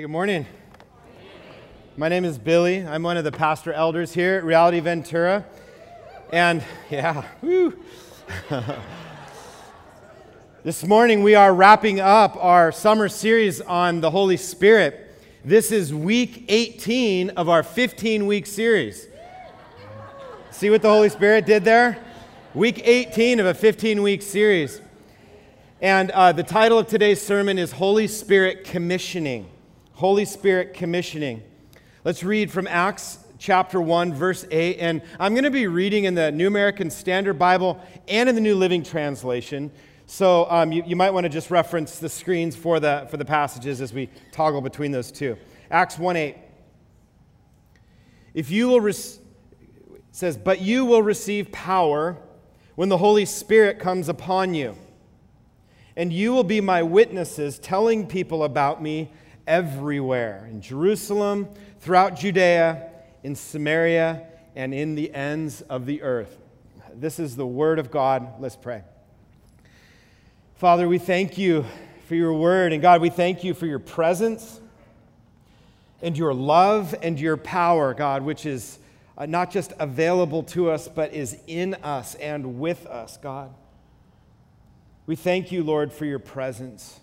Hey, good morning. My name is Billy. I'm one of the pastor elders here at Reality Ventura. And yeah, woo. this morning we are wrapping up our summer series on the Holy Spirit. This is week 18 of our 15 week series. See what the Holy Spirit did there? Week 18 of a 15 week series. And uh, the title of today's sermon is Holy Spirit Commissioning. Holy Spirit commissioning. Let's read from Acts chapter 1, verse 8. And I'm going to be reading in the New American Standard Bible and in the New Living Translation. So um, you, you, might want to just reference the screens for the, for the passages as we toggle between those two. Acts 1 8. If you will, says, but you will receive power when the Holy Spirit comes upon you. And you will be my witnesses, telling people about me everywhere in Jerusalem, throughout Judea, in Samaria, and in the ends of the earth. This is the word of God. Let's pray. Father, we thank you for your word. And God, we thank you for your presence and your love and your power, God, which is uh, not just available to us, but is in us and with us, God. We thank you, Lord, for your presence.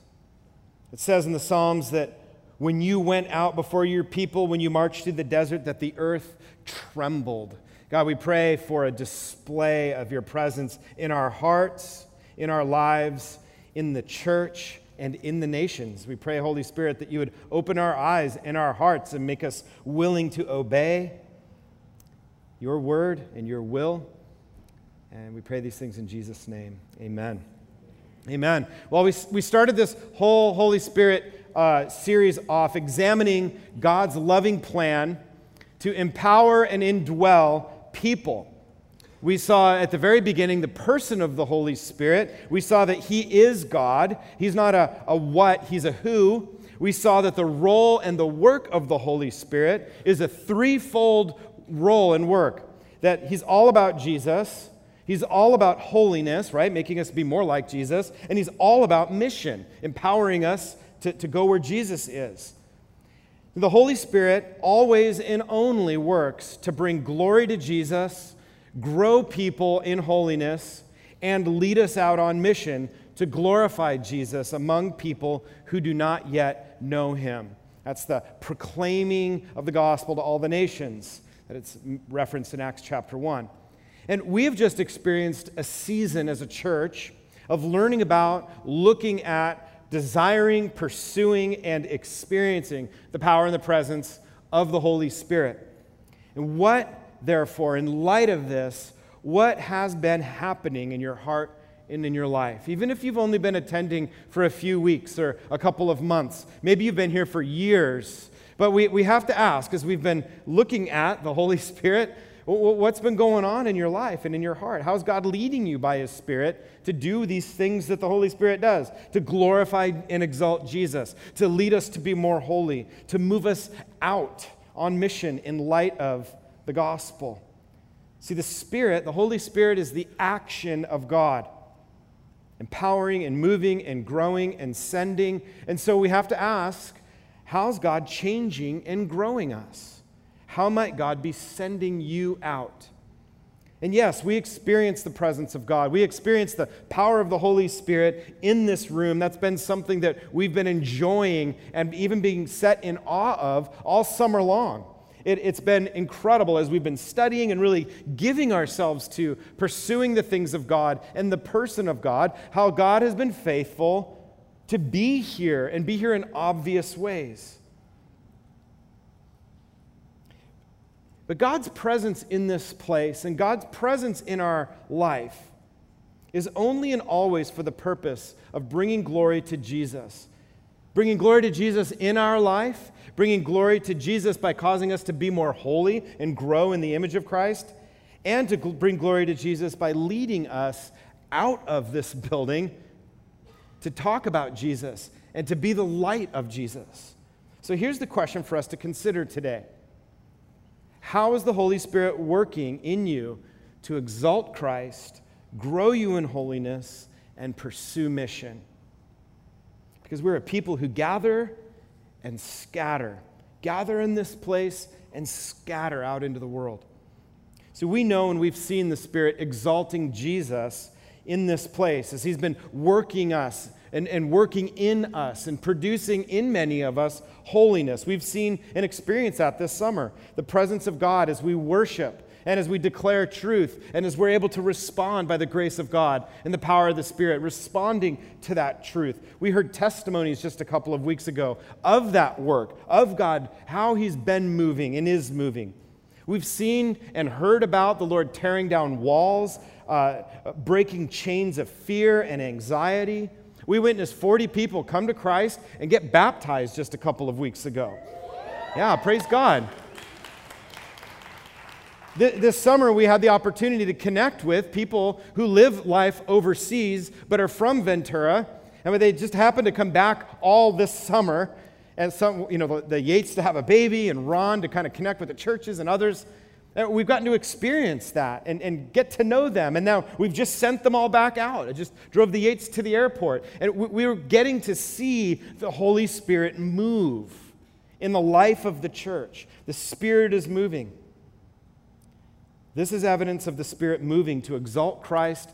It says in the Psalms that when you went out before your people, when you marched through the desert, that the earth trembled. God, we pray for a display of your presence in our hearts, in our lives, in the church, and in the nations. We pray, Holy Spirit, that you would open our eyes and our hearts and make us willing to obey your word and your will. And we pray these things in Jesus' name. Amen. Amen. Well, we, we started this whole Holy Spirit uh, series off examining God's loving plan to empower and indwell people. We saw at the very beginning the person of the Holy Spirit. We saw that He is God. He's not a, a what, He's a who. We saw that the role and the work of the Holy Spirit is a threefold role and work. That He's all about Jesus, He's all about holiness, right? Making us be more like Jesus. And He's all about mission, empowering us to, to go where Jesus is. The Holy Spirit always and only works to bring glory to Jesus, grow people in holiness, and lead us out on mission to glorify Jesus among people who do not yet know him. That's the proclaiming of the gospel to all the nations that it's referenced in Acts chapter 1. And we have just experienced a season as a church of learning about, looking at, desiring, pursuing, and experiencing the power and the presence of the Holy Spirit. And what, therefore, in light of this, what has been happening in your heart and in your life? Even if you've only been attending for a few weeks or a couple of months, maybe you've been here for years. But we, we have to ask, as we've been looking at the Holy Spirit, What's been going on in your life and in your heart? How's God leading you by His Spirit to do these things that the Holy Spirit does? To glorify and exalt Jesus, to lead us to be more holy, to move us out on mission in light of the gospel. See, the Spirit, the Holy Spirit, is the action of God, empowering and moving and growing and sending. And so we have to ask how's God changing and growing us? How might God be sending you out? And yes, we experience the presence of God. We experience the power of the Holy Spirit in this room. That's been something that we've been enjoying and even being set in awe of all summer long. It, has been incredible as we've been studying and really giving ourselves to pursuing the things of God and the person of God, how God has been faithful to be here and be here in obvious ways. But God's presence in this place and God's presence in our life is only and always for the purpose of bringing glory to Jesus. Bringing glory to Jesus in our life, bringing glory to Jesus by causing us to be more holy and grow in the image of Christ, and to bring glory to Jesus by leading us out of this building to talk about Jesus and to be the light of Jesus. So here's the question for us to consider today how is the Holy Spirit working in you to exalt Christ, grow you in holiness, and pursue mission? Because we're a people who gather and scatter. Gather in this place and scatter out into the world. So we know and we've seen the Spirit exalting Jesus in this place as He's been working us and, and working in us and producing in many of us holiness. We've seen and experienced that this summer. The presence of God as we worship and as we declare truth and as we're able to respond by the grace of God and the power of the Spirit, responding to that truth. We heard testimonies just a couple of weeks ago of that work, of God, how He's been moving and is moving. We've seen and heard about the Lord tearing down walls, uh, breaking chains of fear and anxiety. We witnessed 40 people come to Christ and get baptized just a couple of weeks ago. Yeah, praise God. This summer, we had the opportunity to connect with people who live life overseas but are from Ventura. And they just happened to come back all this summer. And some, you know, the Yates to have a baby and Ron to kind of connect with the churches and others. And we've gotten to experience that and, and get to know them. And now we've just sent them all back out. I just drove the Yates to the airport. And we, we were getting to see the Holy Spirit move in the life of the church. The Spirit is moving. This is evidence of the Spirit moving to exalt Christ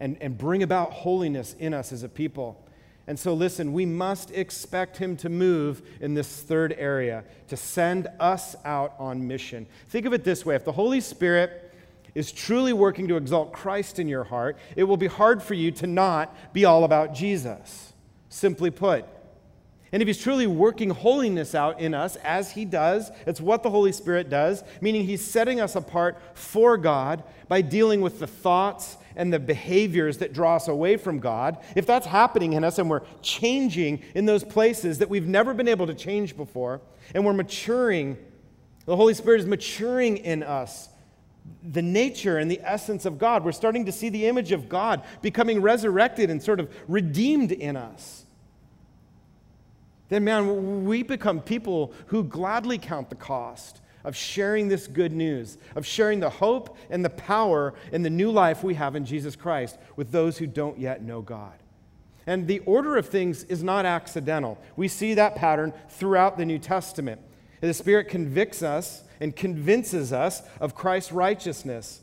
and, and bring about holiness in us as a people. And so, listen, we must expect Him to move in this third area, to send us out on mission. Think of it this way if the Holy Spirit is truly working to exalt Christ in your heart, it will be hard for you to not be all about Jesus. Simply put, and if He's truly working holiness out in us, as He does, it's what the Holy Spirit does, meaning He's setting us apart for God by dealing with the thoughts and the behaviors that draw us away from God. If that's happening in us and we're changing in those places that we've never been able to change before, and we're maturing, the Holy Spirit is maturing in us the nature and the essence of God. We're starting to see the image of God becoming resurrected and sort of redeemed in us then man, we become people who gladly count the cost of sharing this good news, of sharing the hope and the power and the new life we have in Jesus Christ with those who don't yet know God. And the order of things is not accidental. We see that pattern throughout the New Testament. The Spirit convicts us and convinces us of Christ's righteousness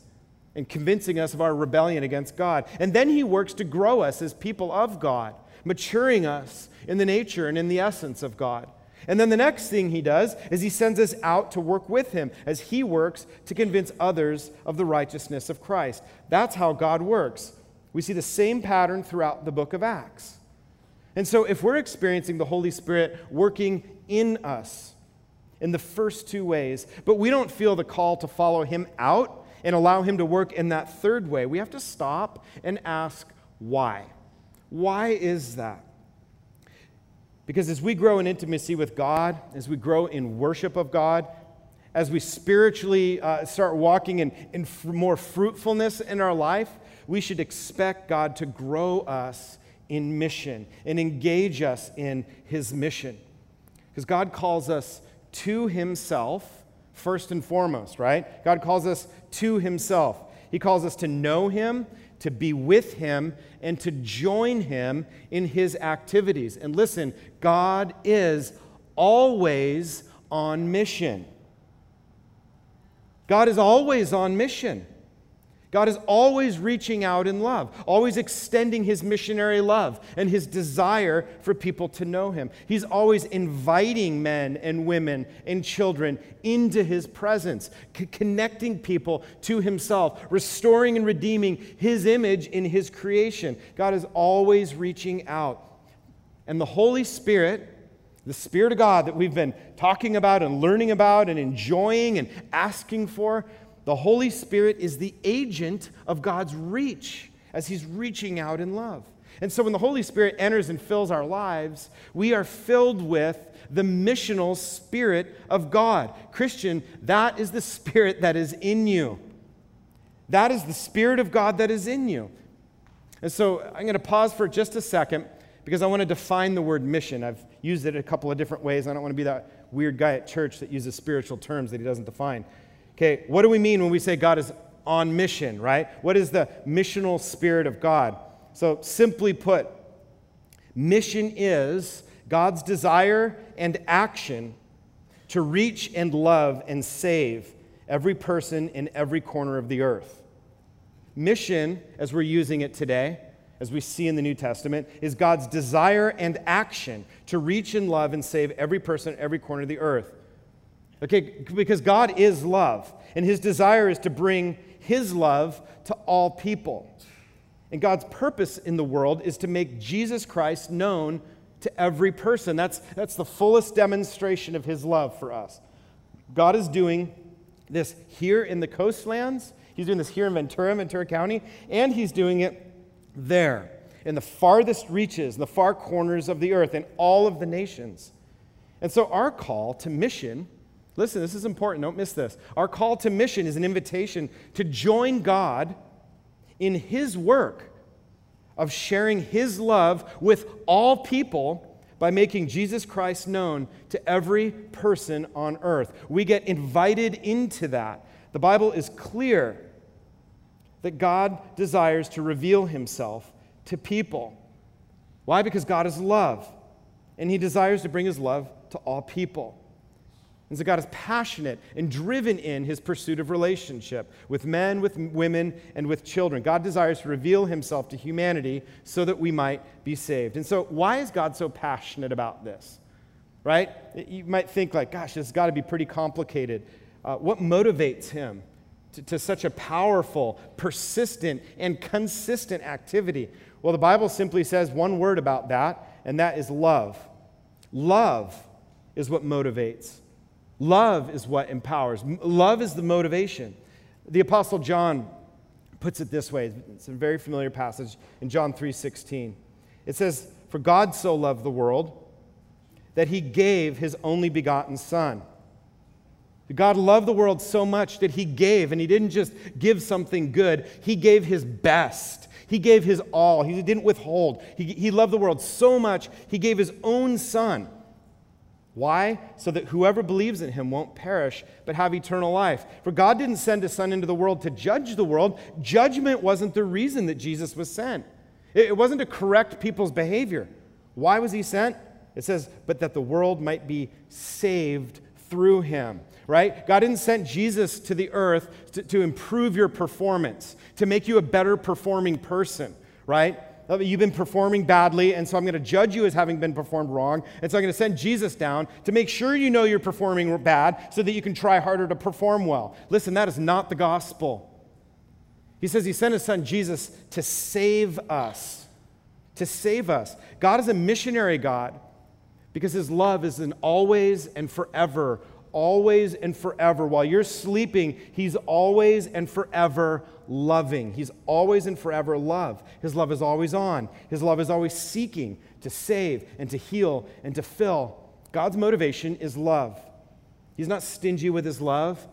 and convincing us of our rebellion against God. And then He works to grow us as people of God maturing us in the nature and in the essence of God. And then the next thing he does is he sends us out to work with him as he works to convince others of the righteousness of Christ. That's how God works. We see the same pattern throughout the book of Acts. And so, if we're experiencing the Holy Spirit working in us in the first two ways, but we don't feel the call to follow him out and allow him to work in that third way, we have to stop and ask why. Why is that? Because as we grow in intimacy with God, as we grow in worship of God, as we spiritually uh, start walking in, in f- more fruitfulness in our life, we should expect God to grow us in mission and engage us in His mission. Because God calls us to Himself first and foremost, right? God calls us to Himself. He calls us to know Him to be with him and to join him in his activities. And listen, God is always on mission. God is always on mission. God is always reaching out in love, always extending his missionary love and his desire for people to know him. He's always inviting men and women and children into his presence, c- connecting people to himself, restoring and redeeming his image in his creation. God is always reaching out. And the Holy Spirit, the Spirit of God that we've been talking about and learning about and enjoying and asking for, the Holy Spirit is the agent of God's reach as He's reaching out in love. And so when the Holy Spirit enters and fills our lives, we are filled with the missional Spirit of God. Christian, that is the Spirit that is in you. That is the Spirit of God that is in you. And so I'm going to pause for just a second because I want to define the word mission. I've used it a couple of different ways. I don't want to be that weird guy at church that uses spiritual terms that he doesn't define. Okay, what do we mean when we say God is on mission, right? What is the missional spirit of God? So, simply put, mission is God's desire and action to reach and love and save every person in every corner of the earth. Mission, as we're using it today, as we see in the New Testament, is God's desire and action to reach and love and save every person in every corner of the earth. Okay, because God is love, and his desire is to bring his love to all people. And God's purpose in the world is to make Jesus Christ known to every person. That's, that's the fullest demonstration of his love for us. God is doing this here in the coastlands, he's doing this here in Ventura, Ventura County, and he's doing it there in the farthest reaches, in the far corners of the earth, in all of the nations. And so our call to mission Listen, this is important. Don't miss this. Our call to mission is an invitation to join God in His work of sharing His love with all people by making Jesus Christ known to every person on earth. We get invited into that. The Bible is clear that God desires to reveal Himself to people. Why? Because God is love, and He desires to bring His love to all people. And so God is passionate and driven in his pursuit of relationship with men, with women, and with children. God desires to reveal himself to humanity so that we might be saved. And so, why is God so passionate about this? Right? You might think, like, gosh, this has got to be pretty complicated. Uh, what motivates him to, to such a powerful, persistent, and consistent activity? Well, the Bible simply says one word about that, and that is love. Love is what motivates. Love is what empowers. Love is the motivation. The apostle John puts it this way. It's a very familiar passage in John 3:16. It says, "For God so loved the world that he gave his only begotten son." God loved the world so much that he gave, and he didn't just give something good, he gave his best. He gave his all. He didn't withhold. He, he loved the world so much, he gave his own son why? So that whoever believes in him won't perish, but have eternal life. For God didn't send his son into the world to judge the world. Judgment wasn't the reason that Jesus was sent, it wasn't to correct people's behavior. Why was he sent? It says, but that the world might be saved through him, right? God didn't send Jesus to the earth to, to improve your performance, to make you a better performing person, right? You've been performing badly, and so I'm going to judge you as having been performed wrong. And so I'm going to send Jesus down to make sure you know you're performing bad so that you can try harder to perform well. Listen, that is not the gospel. He says he sent his son Jesus to save us. To save us. God is a missionary God because his love is an always and forever always and forever. While you're sleeping, He's always and forever loving. He's always and forever love. His love is always on. His love is always seeking to save and to heal and to fill. God's motivation is love. He's not stingy with His love.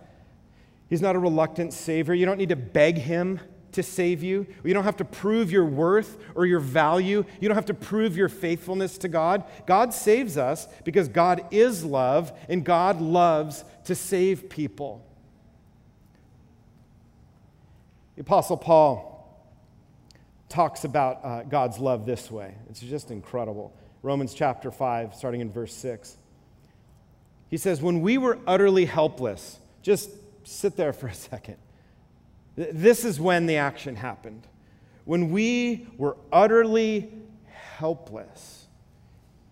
He's not a reluctant Savior. You don't need to beg Him to save you. You don't have to prove your worth or your value. You don't have to prove your faithfulness to God. God saves us because God is love and God loves to save people. The Apostle Paul talks about uh, God's love this way. It's just incredible. Romans chapter 5, starting in verse 6. He says, When we were utterly helpless, just sit there for a second. This is when the action happened. When we were utterly helpless.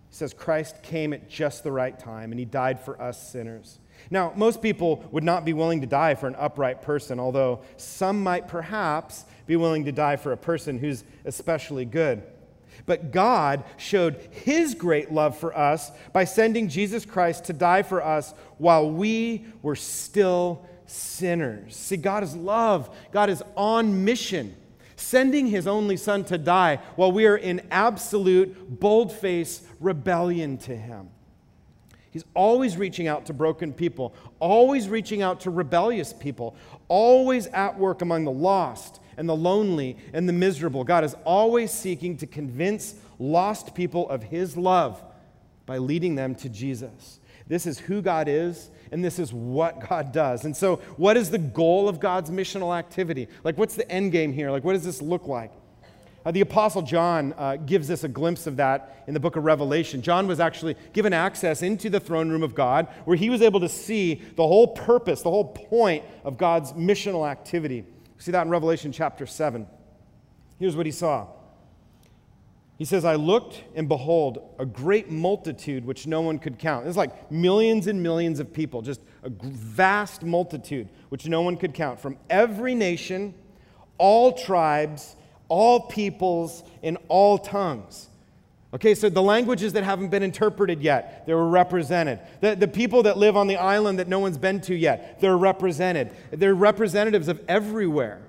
He says Christ came at just the right time and he died for us sinners. Now, most people would not be willing to die for an upright person, although some might perhaps be willing to die for a person who's especially good. But God showed his great love for us by sending Jesus Christ to die for us while we were still sinners. See, God is love, God is on mission, sending his only son to die while we are in absolute, bold face rebellion to him. He's always reaching out to broken people, always reaching out to rebellious people, always at work among the lost and the lonely and the miserable. God is always seeking to convince lost people of his love by leading them to Jesus. This is who God is, and this is what God does. And so, what is the goal of God's missional activity? Like, what's the end game here? Like, what does this look like? Uh, the Apostle John uh, gives us a glimpse of that in the book of Revelation. John was actually given access into the throne room of God where he was able to see the whole purpose, the whole point of God's missional activity. See that in Revelation chapter 7. Here's what he saw. He says, I looked and behold a great multitude which no one could count. It's like millions and millions of people, just a vast multitude which no one could count from every nation, all tribes, all peoples, in all tongues. Okay, so the languages that haven't been interpreted yet, they were represented. The, the people that live on the island that no one's been to yet, they're represented. They're representatives of everywhere.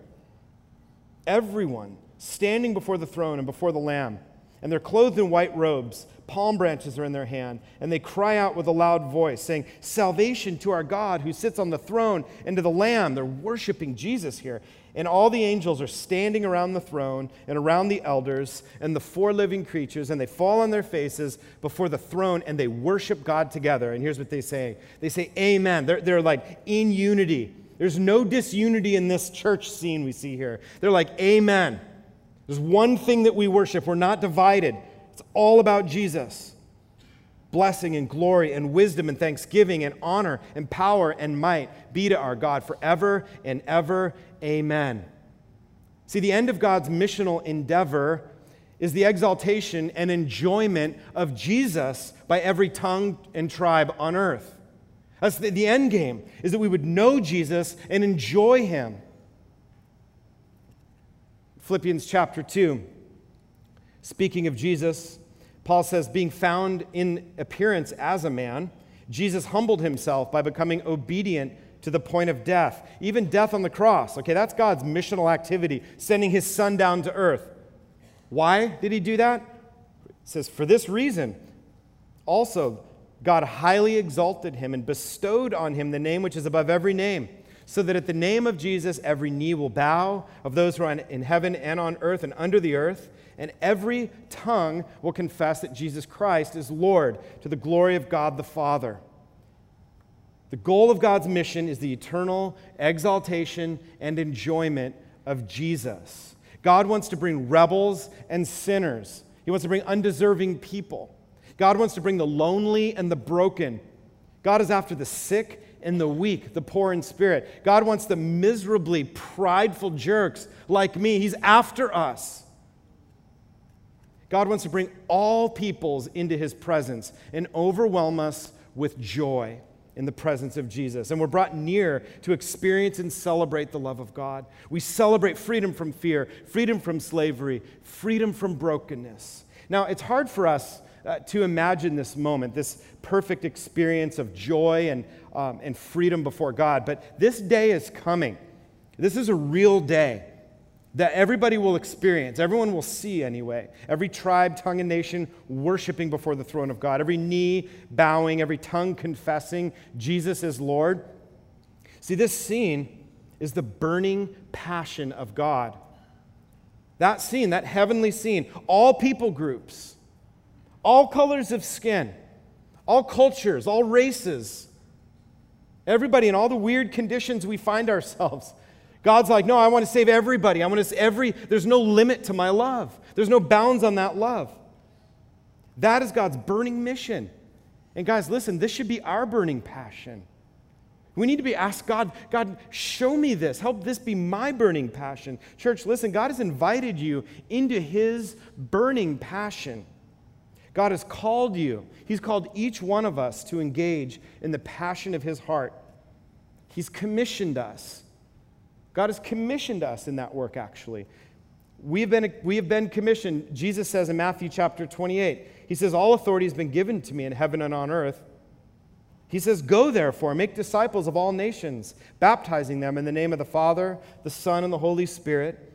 Everyone standing before the throne and before the Lamb. And they're clothed in white robes, palm branches are in their hand, and they cry out with a loud voice, saying, Salvation to our God who sits on the throne and to the Lamb. They're worshiping Jesus here. And all the angels are standing around the throne and around the elders and the four living creatures, and they fall on their faces before the throne and they worship God together. And here's what they say they say, Amen. They're, they're like in unity. There's no disunity in this church scene we see here. They're like, Amen. There's one thing that we worship. We're not divided. It's all about Jesus. Blessing and glory and wisdom and thanksgiving and honor and power and might be to our God forever and ever. Amen. See, the end of God's missional endeavor is the exaltation and enjoyment of Jesus by every tongue and tribe on earth. That's the, the end game, is that we would know Jesus and enjoy him. Philippians chapter 2, speaking of Jesus, Paul says, being found in appearance as a man, Jesus humbled himself by becoming obedient to the point of death, even death on the cross. Okay, that's God's missional activity, sending his son down to earth. Why did he do that? It says, for this reason. Also, God highly exalted him and bestowed on him the name which is above every name so that at the name of Jesus every knee will bow of those who are in heaven and on earth and under the earth, and every tongue will confess that Jesus Christ is Lord to the glory of God the Father. The goal of God's mission is the eternal exaltation and enjoyment of Jesus. God wants to bring rebels and sinners. He wants to bring undeserving people. God wants to bring the lonely and the broken. God is after the sick and the weak, the poor in spirit. God wants the miserably prideful jerks like me. He's after us. God wants to bring all peoples into his presence and overwhelm us with joy in the presence of Jesus. And we're brought near to experience and celebrate the love of God. We celebrate freedom from fear, freedom from slavery, freedom from brokenness. Now, it's hard for us uh, to imagine this moment, this perfect experience of joy and, um, and freedom before God. But this day is coming. This is a real day that everybody will experience, everyone will see anyway. Every tribe, tongue, and nation worshiping before the throne of God, every knee bowing, every tongue confessing Jesus is Lord. See, this scene is the burning passion of God. That scene, that heavenly scene, all people groups all colors of skin, all cultures, all races, everybody in all the weird conditions we find ourselves. God's like, no, I want to save everybody. I want to save every, there's no limit to my love. There's no bounds on that love. That is God's burning mission. And guys, listen, this should be our burning passion. We need to be asked, God, God, show me this. Help this be my burning passion. Church, listen, God has invited you into his burning passion. God has called you, He's called each one of us to engage in the passion of His heart. He's commissioned us. God has commissioned us in that work, actually. We've been, we have been commissioned. Jesus says in Matthew chapter 28, He says, All authority has been given to me in heaven and on earth. He says, Go therefore, make disciples of all nations, baptizing them in the name of the Father, the Son, and the Holy Spirit,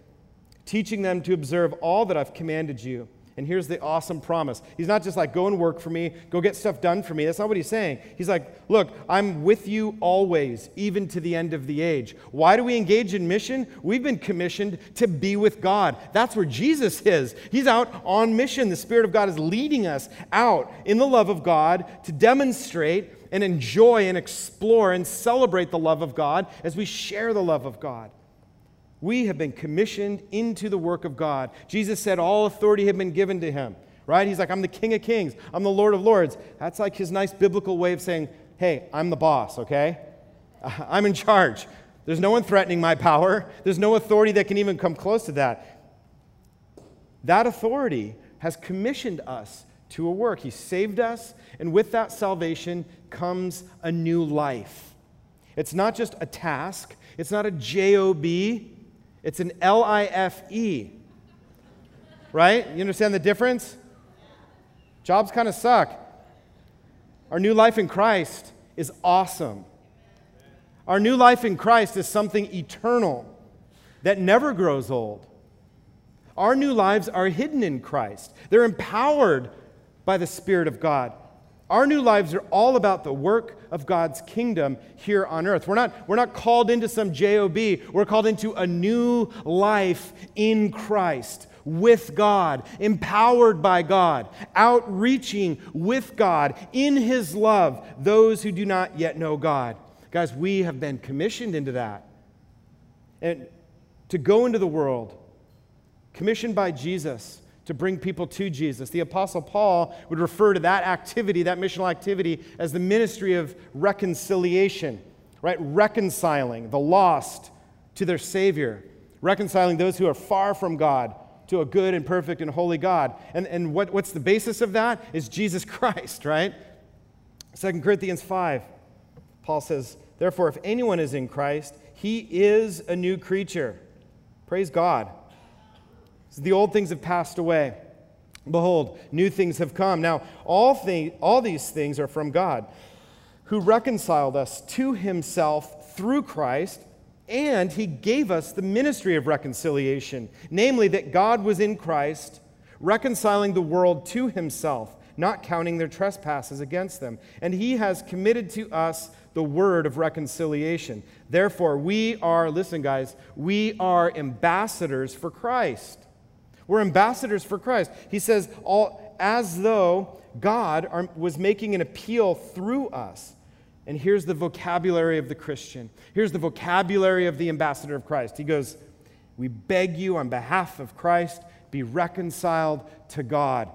teaching them to observe all that I've commanded you. And here's the awesome promise. He's not just like, go and work for me, go get stuff done for me. That's not what he's saying. He's like, look, I'm with you always, even to the end of the age. Why do we engage in mission? We've been commissioned to be with God. That's where Jesus is. He's out on mission. The Spirit of God is leading us out in the love of God to demonstrate and enjoy and explore and celebrate the love of God as we share the love of God. We have been commissioned into the work of God. Jesus said all authority had been given to him, right? He's like, I'm the King of Kings, I'm the Lord of Lords. That's like his nice biblical way of saying, hey, I'm the boss, okay? I'm in charge. There's no one threatening my power, there's no authority that can even come close to that. That authority has commissioned us to a work. He saved us, and with that salvation comes a new life. It's not just a task, it's not a job, it's an L I F E. Right? You understand the difference? Jobs kind of suck. Our new life in Christ is awesome. Our new life in Christ is something eternal that never grows old. Our new lives are hidden in Christ, they're empowered by the Spirit of God. Our new lives are all about the work of God's kingdom here on earth. We're not, we're not called into some JOB, we're called into a new life in Christ with God, empowered by God, outreaching with God in His love those who do not yet know God. Guys, we have been commissioned into that. And to go into the world, commissioned by Jesus to bring people to Jesus. The Apostle Paul would refer to that activity, that missional activity, as the ministry of reconciliation, right? Reconciling the lost to their Savior, reconciling those who are far from God to a good and perfect and holy God. And, and what, what's the basis of that? Is Jesus Christ, right? 2 Corinthians 5, Paul says, Therefore, if anyone is in Christ, he is a new creature. Praise God. The old things have passed away. Behold, new things have come. Now, all, all these things are from God, who reconciled us to himself through Christ, and he gave us the ministry of reconciliation, namely that God was in Christ, reconciling the world to himself, not counting their trespasses against them. And he has committed to us the word of reconciliation. Therefore, we are, listen, guys, we are ambassadors for Christ. We're ambassadors for Christ. He says, all, as though God are, was making an appeal through us. And here's the vocabulary of the Christian. Here's the vocabulary of the ambassador of Christ. He goes, We beg you on behalf of Christ, be reconciled to God.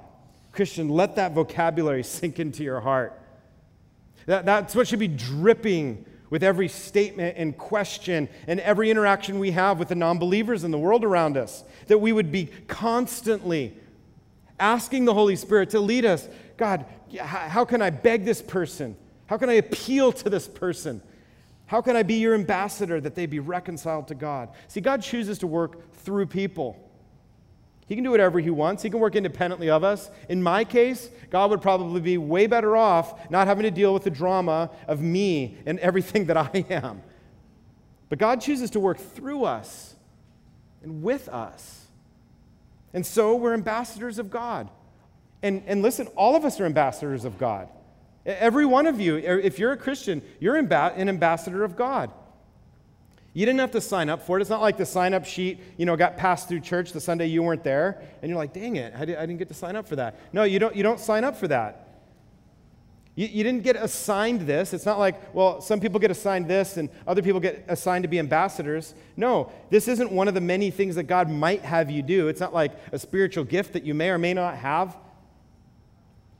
Christian, let that vocabulary sink into your heart. That, that's what should be dripping with every statement and question and every interaction we have with the non believers in the world around us. That we would be constantly asking the Holy Spirit to lead us God, how can I beg this person? How can I appeal to this person? How can I be your ambassador that they be reconciled to God? See, God chooses to work through people. He can do whatever he wants. He can work independently of us. In my case, God would probably be way better off not having to deal with the drama of me and everything that I am. But God chooses to work through us and with us. And so we're ambassadors of God. And, and listen, all of us are ambassadors of God. Every one of you, if you're a Christian, you're an ambassador of God. You didn't have to sign up for it. It's not like the sign up sheet, you know, got passed through church the Sunday you weren't there, and you're like, dang it, I didn't get to sign up for that. No, you don't, you don't sign up for that. You, you didn't get assigned this. It's not like, well, some people get assigned this and other people get assigned to be ambassadors. No, this isn't one of the many things that God might have you do. It's not like a spiritual gift that you may or may not have.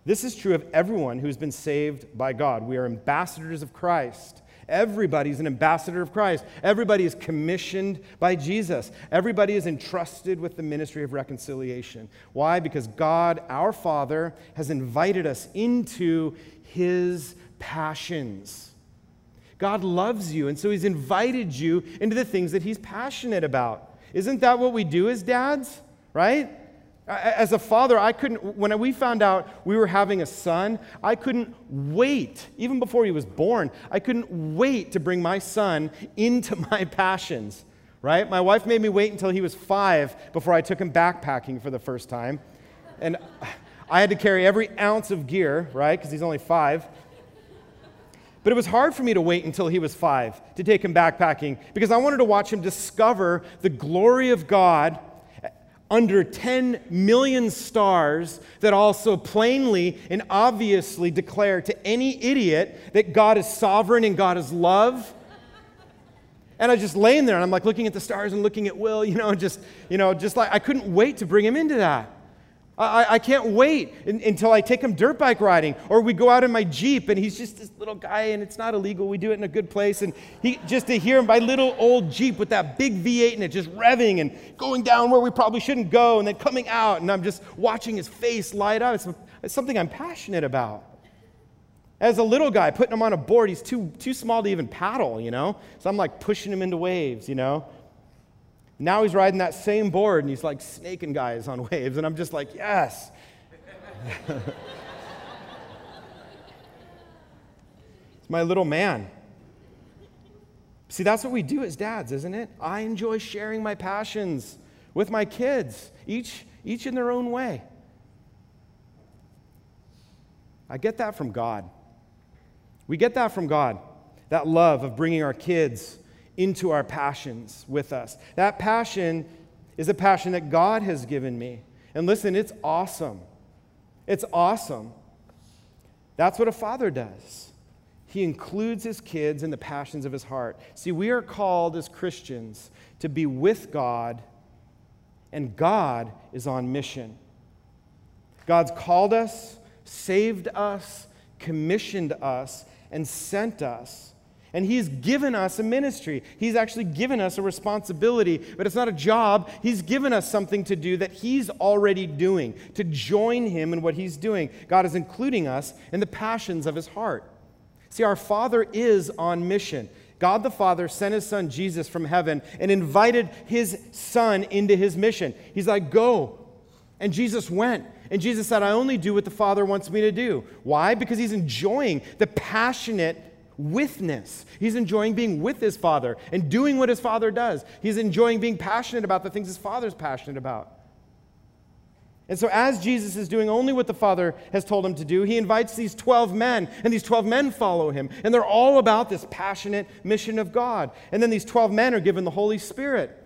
This is true of everyone who's been saved by God. We are ambassadors of Christ. Everybody's an ambassador of Christ. Everybody is commissioned by Jesus. Everybody is entrusted with the ministry of reconciliation. Why? Because God, our Father, has invited us into his passions. God loves you, and so he's invited you into the things that he's passionate about. Isn't that what we do as dads? Right? As a father, I couldn't, when we found out we were having a son, I couldn't wait, even before he was born, I couldn't wait to bring my son into my passions, right? My wife made me wait until he was five before I took him backpacking for the first time. And I had to carry every ounce of gear, right? Because he's only five. But it was hard for me to wait until he was five to take him backpacking because I wanted to watch him discover the glory of God under 10 million stars that also plainly and obviously declare to any idiot that God is sovereign and God is love. And I just laying there and I'm like looking at the stars and looking at Will, you know, just, you know, just like I couldn't wait to bring him into that. I, I can't wait in, until I take him dirt bike riding or we go out in my Jeep and he's just this little guy and it's not illegal. We do it in a good place. And he, just to hear him, my little old Jeep with that big V8 in it just revving and going down where we probably shouldn't go and then coming out and I'm just watching his face light up. It's, it's something I'm passionate about. As a little guy, putting him on a board, he's too, too small to even paddle, you know? So I'm like pushing him into waves, you know? Now he's riding that same board and he's like snaking guys on waves. And I'm just like, yes. it's my little man. See, that's what we do as dads, isn't it? I enjoy sharing my passions with my kids, each, each in their own way. I get that from God. We get that from God, that love of bringing our kids into our passions with us. That passion is a passion that God has given me. And listen, it's awesome. It's awesome. That's what a father does. He includes his kids in the passions of his heart. See, we are called as Christians to be with God, and God is on mission. God's called us, saved us, commissioned us, and sent us. And He's given us a ministry. He's actually given us a responsibility, but it's not a job. He's given us something to do that He's already doing, to join Him in what He's doing. God is including us in the passions of His heart. See, our Father is on mission. God the Father sent His Son Jesus from heaven and invited His Son into His mission. He's like, go. And Jesus went. And Jesus said, I only do what the Father wants me to do. Why? Because he's enjoying the passionate witness. He's enjoying being with his Father and doing what his Father does. He's enjoying being passionate about the things his Father's passionate about. And so, as Jesus is doing only what the Father has told him to do, he invites these 12 men, and these 12 men follow him. And they're all about this passionate mission of God. And then these 12 men are given the Holy Spirit.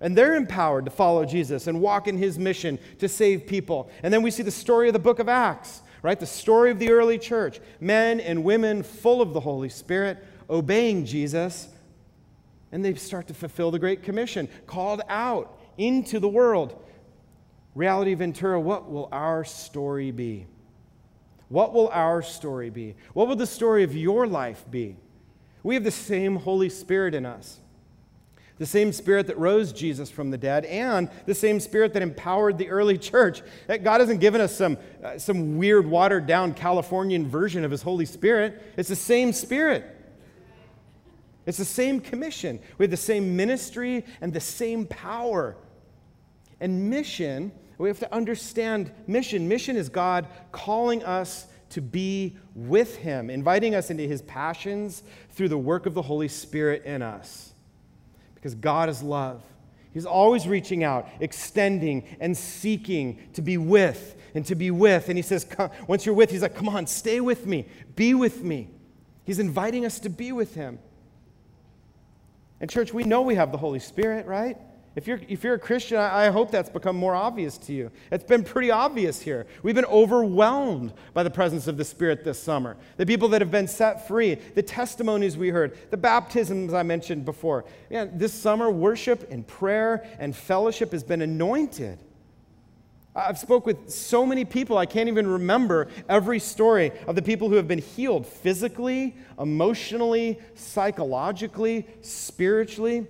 And they're empowered to follow Jesus and walk in his mission to save people. And then we see the story of the book of Acts, right? The story of the early church. Men and women full of the Holy Spirit, obeying Jesus. And they start to fulfill the Great Commission, called out into the world. Reality Ventura, what will our story be? What will our story be? What will the story of your life be? We have the same Holy Spirit in us the same spirit that rose Jesus from the dead, and the same spirit that empowered the early church. God hasn't given us some, uh, some weird, watered down Californian version of his Holy Spirit. It's the same spirit. It's the same commission. We have the same ministry and the same power. And mission, we have to understand mission. Mission is God calling us to be with Him, inviting us into His passions through the work of the Holy Spirit in us because God is love. He's always reaching out, extending, and seeking to be with and to be with. And He says, once you're with, He's like, come on, stay with me, be with me. He's inviting us to be with Him. And, church, we know we have the Holy Spirit, right? If you're, if you're a Christian, I, I hope that's become more obvious to you. It's been pretty obvious here. We've been overwhelmed by the presence of the Spirit this summer. The people that have been set free, the testimonies we heard, the baptisms I mentioned before. Yeah, this summer, worship and prayer and fellowship has been anointed. I've spoke with so many people, I can't even remember every story of the people who have been healed physically, emotionally, psychologically, spiritually.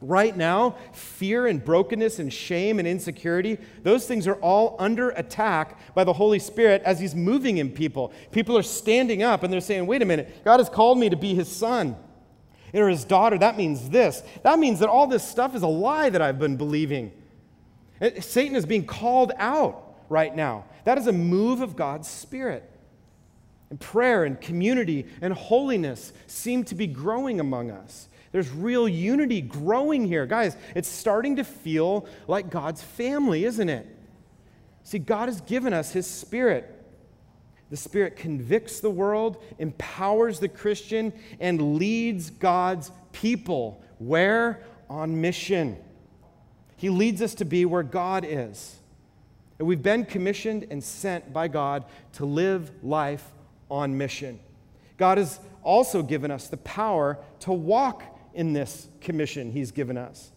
Right now, fear and brokenness and shame and insecurity, those things are all under attack by the Holy Spirit as He's moving in people. People are standing up and they're saying, wait a minute, God has called me to be His son or His daughter. That means this. That means that all this stuff is a lie that I've been believing. Satan is being called out right now. That is a move of God's Spirit. And prayer and community and holiness seem to be growing among us. There's real unity growing here. Guys, it's starting to feel like God's family, isn't it? See, God has given us His Spirit. The Spirit convicts the world, empowers the Christian, and leads God's people. Where? On mission. He leads us to be where God is. And we've been commissioned and sent by God to live life on mission. God has also given us the power to walk in this commission He's given us.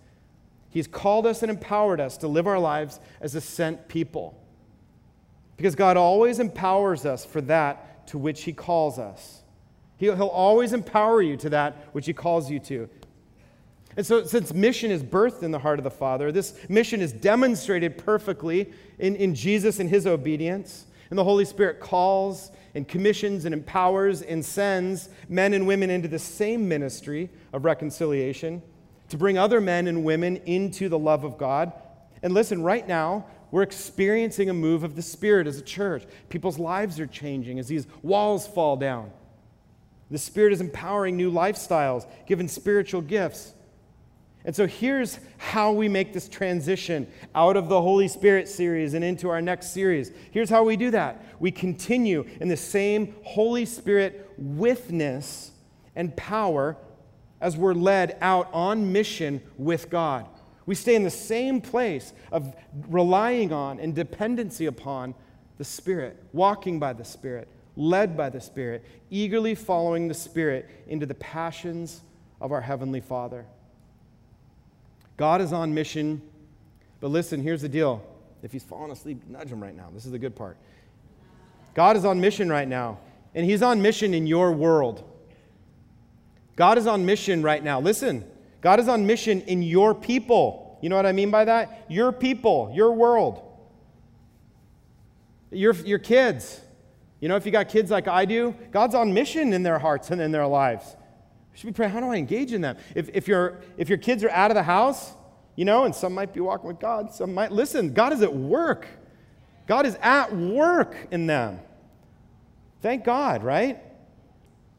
He's called us and empowered us to live our lives as a sent people. Because God always empowers us for that to which He calls us. He'll, he'll always empower you to that which He calls you to. And so, since mission is birthed in the heart of the Father, this mission is demonstrated perfectly in, in Jesus and His obedience. And the Holy Spirit calls and commissions and empowers and sends men and women into the same ministry of reconciliation to bring other men and women into the love of God. And listen, right now, we're experiencing a move of the Spirit as a church. People's lives are changing as these walls fall down. The Spirit is empowering new lifestyles, giving spiritual gifts. And so here's how we make this transition out of the Holy Spirit series and into our next series. Here's how we do that we continue in the same Holy Spirit witness and power as we're led out on mission with God. We stay in the same place of relying on and dependency upon the Spirit, walking by the Spirit, led by the Spirit, eagerly following the Spirit into the passions of our Heavenly Father. God is on mission, but listen, here's the deal. If he's falling asleep, nudge him right now. This is the good part. God is on mission right now, and he's on mission in your world. God is on mission right now. Listen, God is on mission in your people. You know what I mean by that? Your people, your world, your, your kids. You know, if you got kids like I do, God's on mission in their hearts and in their lives. We should be praying, how do I engage in them? If, if, your, if your kids are out of the house, you know, and some might be walking with God, some might, listen, God is at work. God is at work in them. Thank God, right?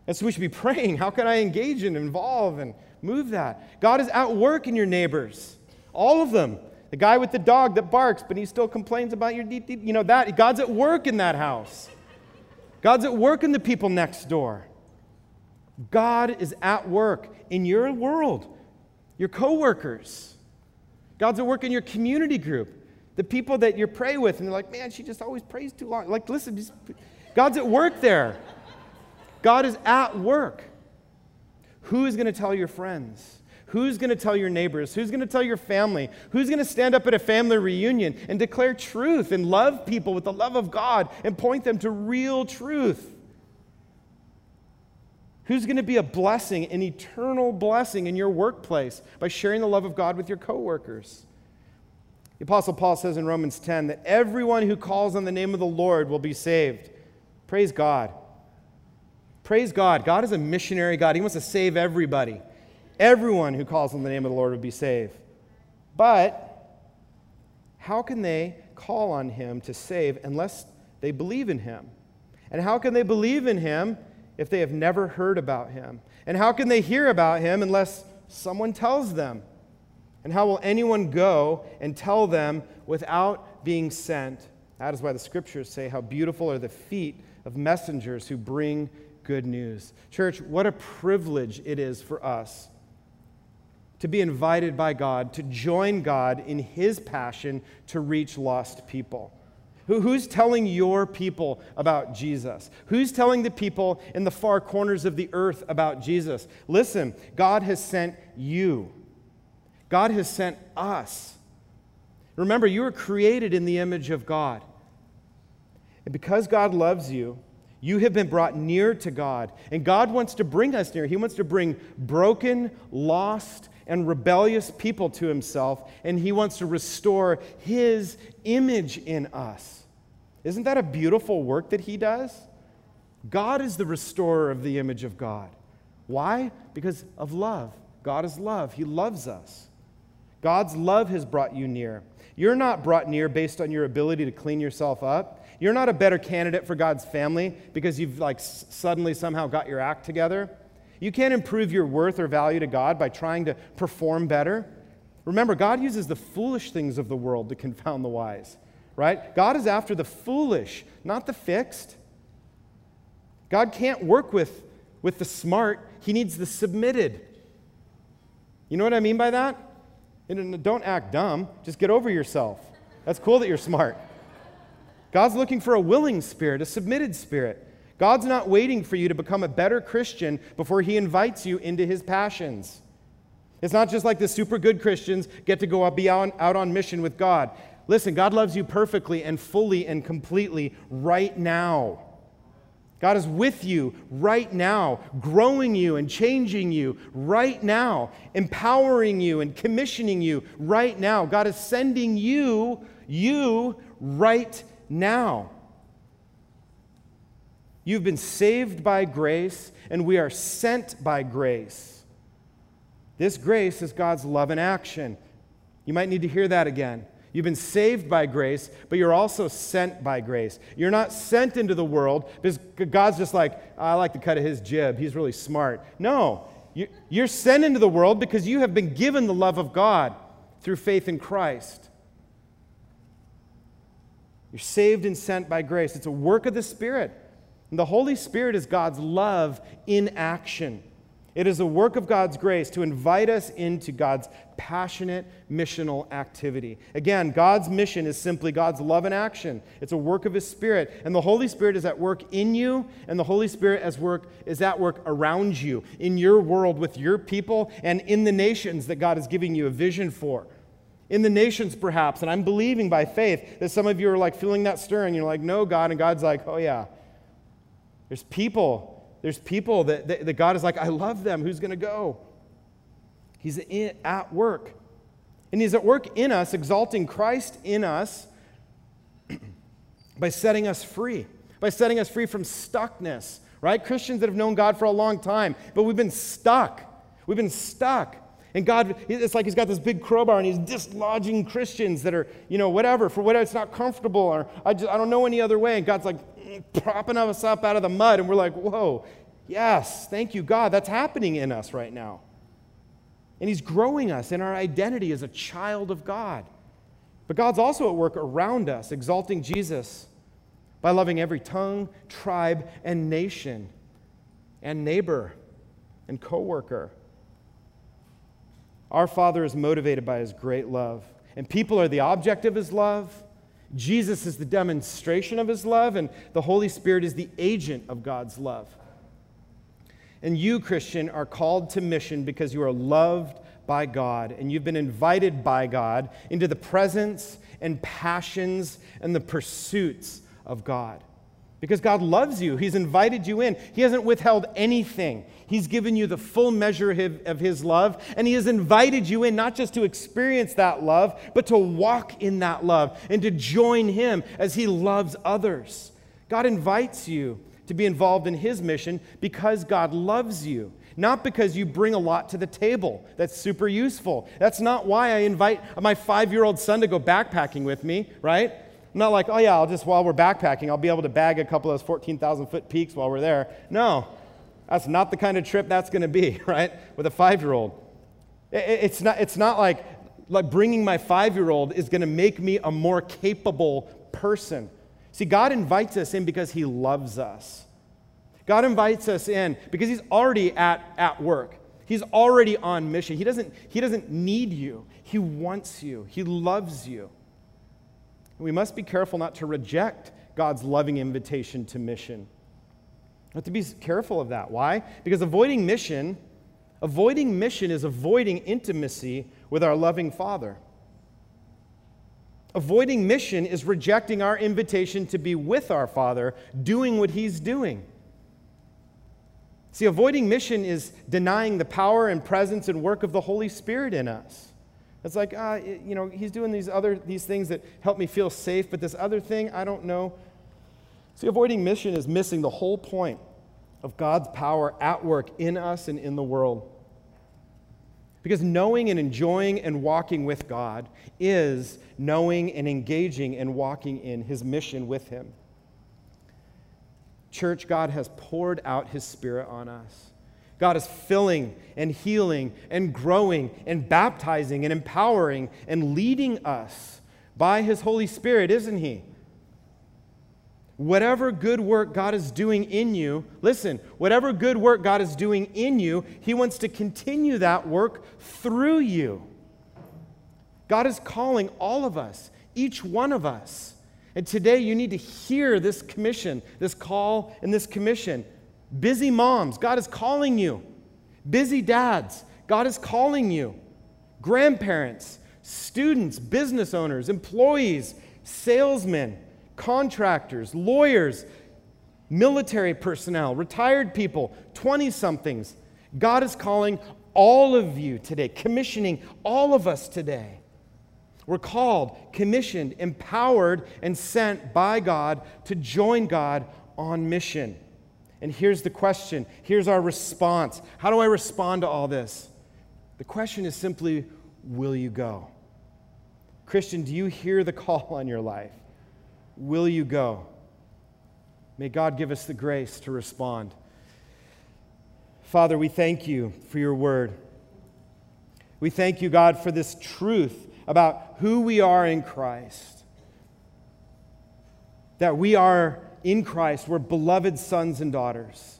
And so we should be praying, how can I engage and involve and move that? God is at work in your neighbors, all of them. The guy with the dog that barks, but he still complains about your deep, deep, you know, that. God's at work in that house. God's at work in the people next door. God is at work in your world, your coworkers. God's at work in your community group, the people that you pray with, and they're like, man, she just always prays too long. Like, listen, just, God's at work there. God is at work. Who is going to tell your friends? Who's going to tell your neighbors? Who's going to tell your family? Who's going to stand up at a family reunion and declare truth and love people with the love of God and point them to real truth? Who's going to be a blessing, an eternal blessing in your workplace by sharing the love of God with your coworkers? The Apostle Paul says in Romans 10 that everyone who calls on the name of the Lord will be saved. Praise God. Praise God. God is a missionary God. He wants to save everybody. Everyone who calls on the name of the Lord will be saved. But how can they call on him to save unless they believe in him? And how can they believe in him if they have never heard about him? And how can they hear about him unless someone tells them? And how will anyone go and tell them without being sent? That is why the scriptures say, How beautiful are the feet of messengers who bring good news. Church, what a privilege it is for us to be invited by God, to join God in His passion to reach lost people. Who's telling your people about Jesus? Who's telling the people in the far corners of the earth about Jesus? Listen, God has sent you. God has sent us. Remember, you were created in the image of God. And because God loves you, you have been brought near to God. And God wants to bring us near. He wants to bring broken, lost, and rebellious people to Himself. And He wants to restore His image in us. Isn't that a beautiful work that He does? God is the restorer of the image of God. Why? Because of love. God is love. He loves us. God's love has brought you near. You're not brought near based on your ability to clean yourself up. You're not a better candidate for God's family because you've like suddenly somehow got your act together. You can't improve your worth or value to God by trying to perform better. Remember, God uses the foolish things of the world to confound the wise, right? God is after the foolish, not the fixed. God can't work with, with the smart, He needs the submitted. You know what I mean by that? Don't act dumb, just get over yourself. That's cool that you're smart. God's looking for a willing spirit, a submitted spirit. God's not waiting for you to become a better Christian before he invites you into his passions. It's not just like the super good Christians get to go out, on mission with God. Listen, God loves you perfectly and fully and completely right now. God is with you right now, growing you and changing you right now, empowering you and commissioning you right now. God is sending you, you right now. You've been saved by grace, and we are sent by grace. This grace is God's love in action. You might need to hear that again. You've been saved by grace, but you're also sent by grace. You're not sent into the world because God's just like, I like the cut of his jib. He's really smart. No, you're sent into the world because you have been given the love of God through faith in Christ. You're saved and sent by grace. It's a work of the Spirit. And the Holy Spirit is God's love in action. It is a work of God's grace to invite us into God's passionate missional activity. Again, God's mission is simply God's love in action. It's a work of His Spirit. And the Holy Spirit is at work in you, and the Holy Spirit as work, is at work around you, in your world, with your people, and in the nations that God is giving you a vision for. In the nations, perhaps, and I'm believing by faith that some of you are like feeling that stir, and you're like, no, God, and God's like, oh, yeah. There's people there's people that, that, that God is like, I love them. Who's going to go? He's in, at work. And He's at work in us, exalting Christ in us by setting us free, by setting us free from stuckness, right? Christians that have known God for a long time, but we've been stuck. We've been stuck. And God, it's like He's got this big crowbar and He's dislodging Christians that are, you know, whatever, for whatever, it's not comfortable or I, just, I don't know any other way. And God's like, propping us up out of the mud, and we're like, whoa, yes, thank you, God. That's happening in us right now. And He's growing us in our identity as a child of God. But God's also at work around us, exalting Jesus by loving every tongue, tribe, and nation, and neighbor, and coworker. Our Father is motivated by His great love, and people are the object of His love. Jesus is the demonstration of his love, and the Holy Spirit is the agent of God's love. And you, Christian, are called to mission because you are loved by God and you've been invited by God into the presence and passions and the pursuits of God because God loves you. He's invited you in. He hasn't withheld anything. He's given you the full measure of His love, and He has invited you in not just to experience that love, but to walk in that love and to join Him as He loves others. God invites you to be involved in His mission because God loves you. Not because you bring a lot to the table that's super useful. That's not why I invite my five year old son to go backpacking with me, right? I'm not like, oh yeah, I'll just, while we're backpacking, I'll be able to bag a couple of those 14,000 foot peaks while we're there. No, that's not the kind of trip that's going to be, right? With a five year old. It's not, it's not like, like bringing my five year old is going to make me a more capable person. See, God invites us in because He loves us. God invites us in because He's already at, at work. He's already on mission. He doesn't, he doesn't need you, He wants you, He loves you. We must be careful not to reject God's loving invitation to mission. We have to be careful of that. Why? Because avoiding mission, avoiding mission is avoiding intimacy with our loving Father. Avoiding mission is rejecting our invitation to be with our Father, doing what He's doing. See, avoiding mission is denying the power and presence and work of the Holy Spirit in us. It's like, uh, you know, he's doing these other these things that help me feel safe, but this other thing, I don't know. See, avoiding mission is missing the whole point of God's power at work in us and in the world. Because knowing and enjoying and walking with God is knowing and engaging and walking in his mission with him. Church, God has poured out his spirit on us. God is filling and healing and growing and baptizing and empowering and leading us by His Holy Spirit, isn't He? Whatever good work God is doing in you, listen, whatever good work God is doing in you, He wants to continue that work through you. God is calling all of us, each one of us. And today you need to hear this commission, this call and this commission. Busy moms, God is calling you. Busy dads, God is calling you. Grandparents, students, business owners, employees, salesmen, contractors, lawyers, military personnel, retired people, 20 somethings. God is calling all of you today, commissioning all of us today. We're called, commissioned, empowered, and sent by God to join God on mission. And here's the question here's our response. How do I respond to all this? The question is simply will you go? Christian, do you hear the call on your life? Will you go? May God give us the grace to respond. Father, we thank you for your word. We thank you, God, for this truth about who we are in Christ. That we are in Christ, we're beloved sons and daughters.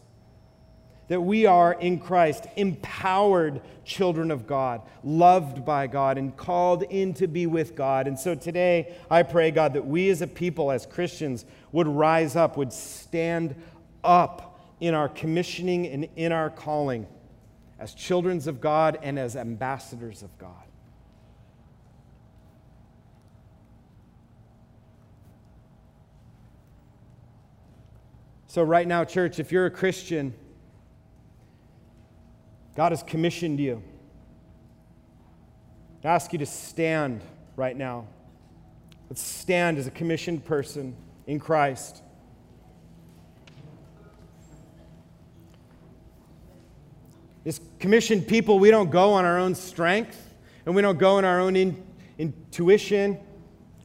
That we are in Christ empowered children of God, loved by God, and called in to be with God. And so today, I pray, God, that we as a people, as Christians, would rise up, would stand up in our commissioning and in our calling as children of God and as ambassadors of God. So, right now, church, if you're a Christian, God has commissioned you. I ask you to stand right now. Let's stand as a commissioned person in Christ. As commissioned people, we don't go on our own strength and we don't go in our own in, intuition.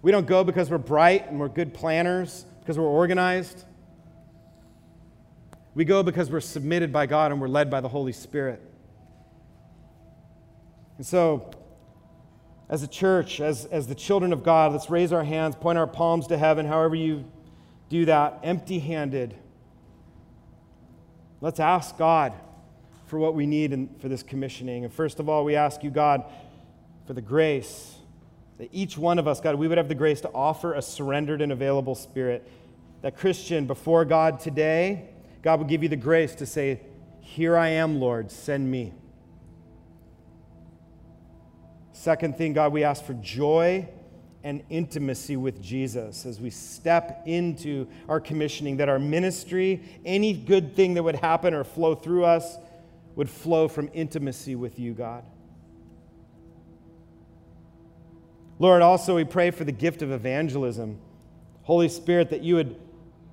We don't go because we're bright and we're good planners, because we're organized. We go because we're submitted by God and we're led by the Holy Spirit. And so, as a church, as, as the children of God, let's raise our hands, point our palms to heaven, however you do that, empty handed. Let's ask God for what we need in, for this commissioning. And first of all, we ask you, God, for the grace that each one of us, God, we would have the grace to offer a surrendered and available spirit. That Christian, before God today, God will give you the grace to say, Here I am, Lord, send me. Second thing, God, we ask for joy and intimacy with Jesus as we step into our commissioning, that our ministry, any good thing that would happen or flow through us, would flow from intimacy with you, God. Lord, also we pray for the gift of evangelism. Holy Spirit, that you would,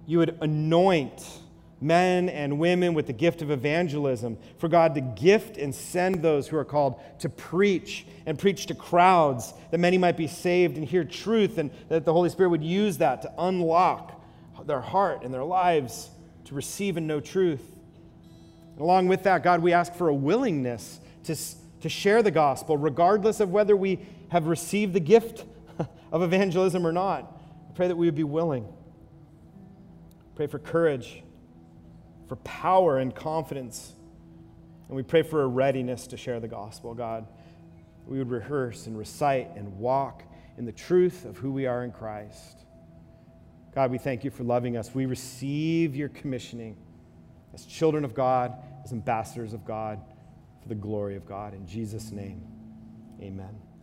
you would anoint men and women with the gift of evangelism, for God to gift and send those who are called to preach and preach to crowds that many might be saved and hear truth, and that the Holy Spirit would use that to unlock their heart and their lives to receive and know truth. And along with that, God, we ask for a willingness to, to share the gospel, regardless of whether we have received the gift of evangelism or not. I pray that we would be willing. Pray for courage for power and confidence. And we pray for a readiness to share the gospel, God. We would rehearse and recite and walk in the truth of who we are in Christ. God, we thank you for loving us. We receive your commissioning as children of God, as ambassadors of God, for the glory of God. In Jesus' name, amen.